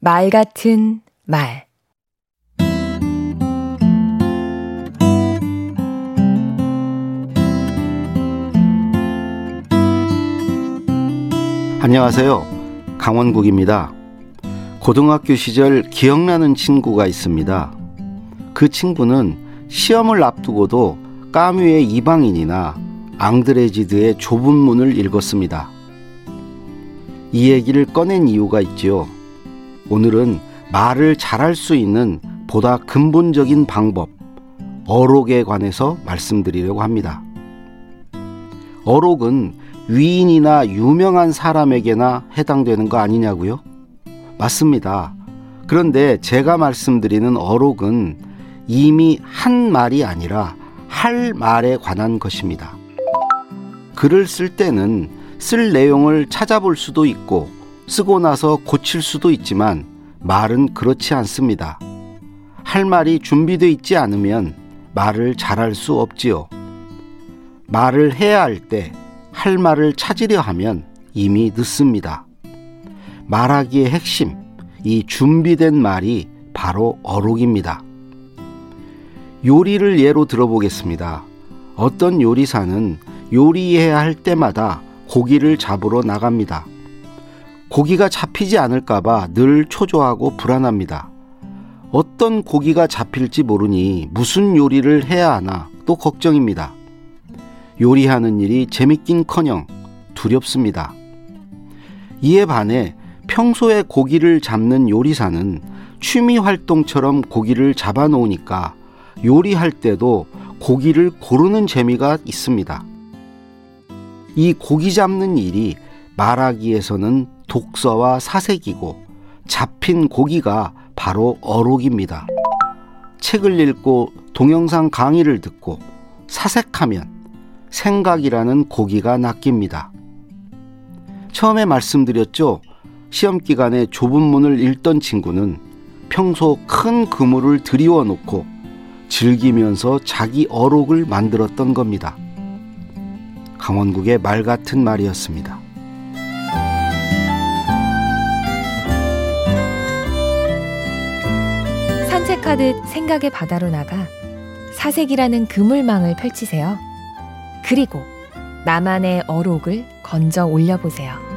말 같은 말 안녕하세요. 강원국입니다. 고등학교 시절 기억나는 친구가 있습니다. 그 친구는 시험을 앞두고도 까뮤의 이방인이나 앙드레지드의 좁은 문을 읽었습니다. 이 얘기를 꺼낸 이유가 있지요. 오늘은 말을 잘할 수 있는 보다 근본적인 방법, 어록에 관해서 말씀드리려고 합니다. 어록은 위인이나 유명한 사람에게나 해당되는 거 아니냐고요? 맞습니다. 그런데 제가 말씀드리는 어록은 이미 한 말이 아니라 할 말에 관한 것입니다. 글을 쓸 때는 쓸 내용을 찾아볼 수도 있고 쓰고 나서 고칠 수도 있지만 말은 그렇지 않습니다. 할 말이 준비되어 있지 않으면 말을 잘할 수 없지요. 말을 해야 할 때 할 말을 찾으려 하면 이미 늦습니다. 말하기의 핵심, 이 준비된 말이 바로 어록입니다. 요리를 예로 들어보겠습니다. 어떤 요리사는 요리해야 할 때마다 고기를 잡으러 나갑니다. 고기가 잡히지 않을까봐 늘 초조하고 불안합니다. 어떤 고기가 잡힐지 모르니 무슨 요리를 해야 하나 또 걱정입니다. 요리하는 일이 재밌긴 커녕 두렵습니다. 이에 반해 평소에 고기를 잡는 요리사는 취미 활동처럼 고기를 잡아 놓으니까 요리할 때도 고기를 고르는 재미가 있습니다. 이 고기 잡는 일이 말하기에서는 독서와 사색이고 잡힌 고기가 바로 어록입니다. 책을 읽고 동영상 강의를 듣고 사색하면 생각이라는 고기가 낚입니다. 처음에 말씀드렸죠. 시험 기간에 좁은 문을 읽던 친구는 평소 큰 그물을 들이워 놓고 즐기면서 자기 어록을 만들었던 겁니다. 강원국의 말 같은 말이었습니다. 산책하듯 생각의 바다로 나가 사색이라는 그물망을 펼치세요. 그리고 나만의 어록을 건져 올려보세요.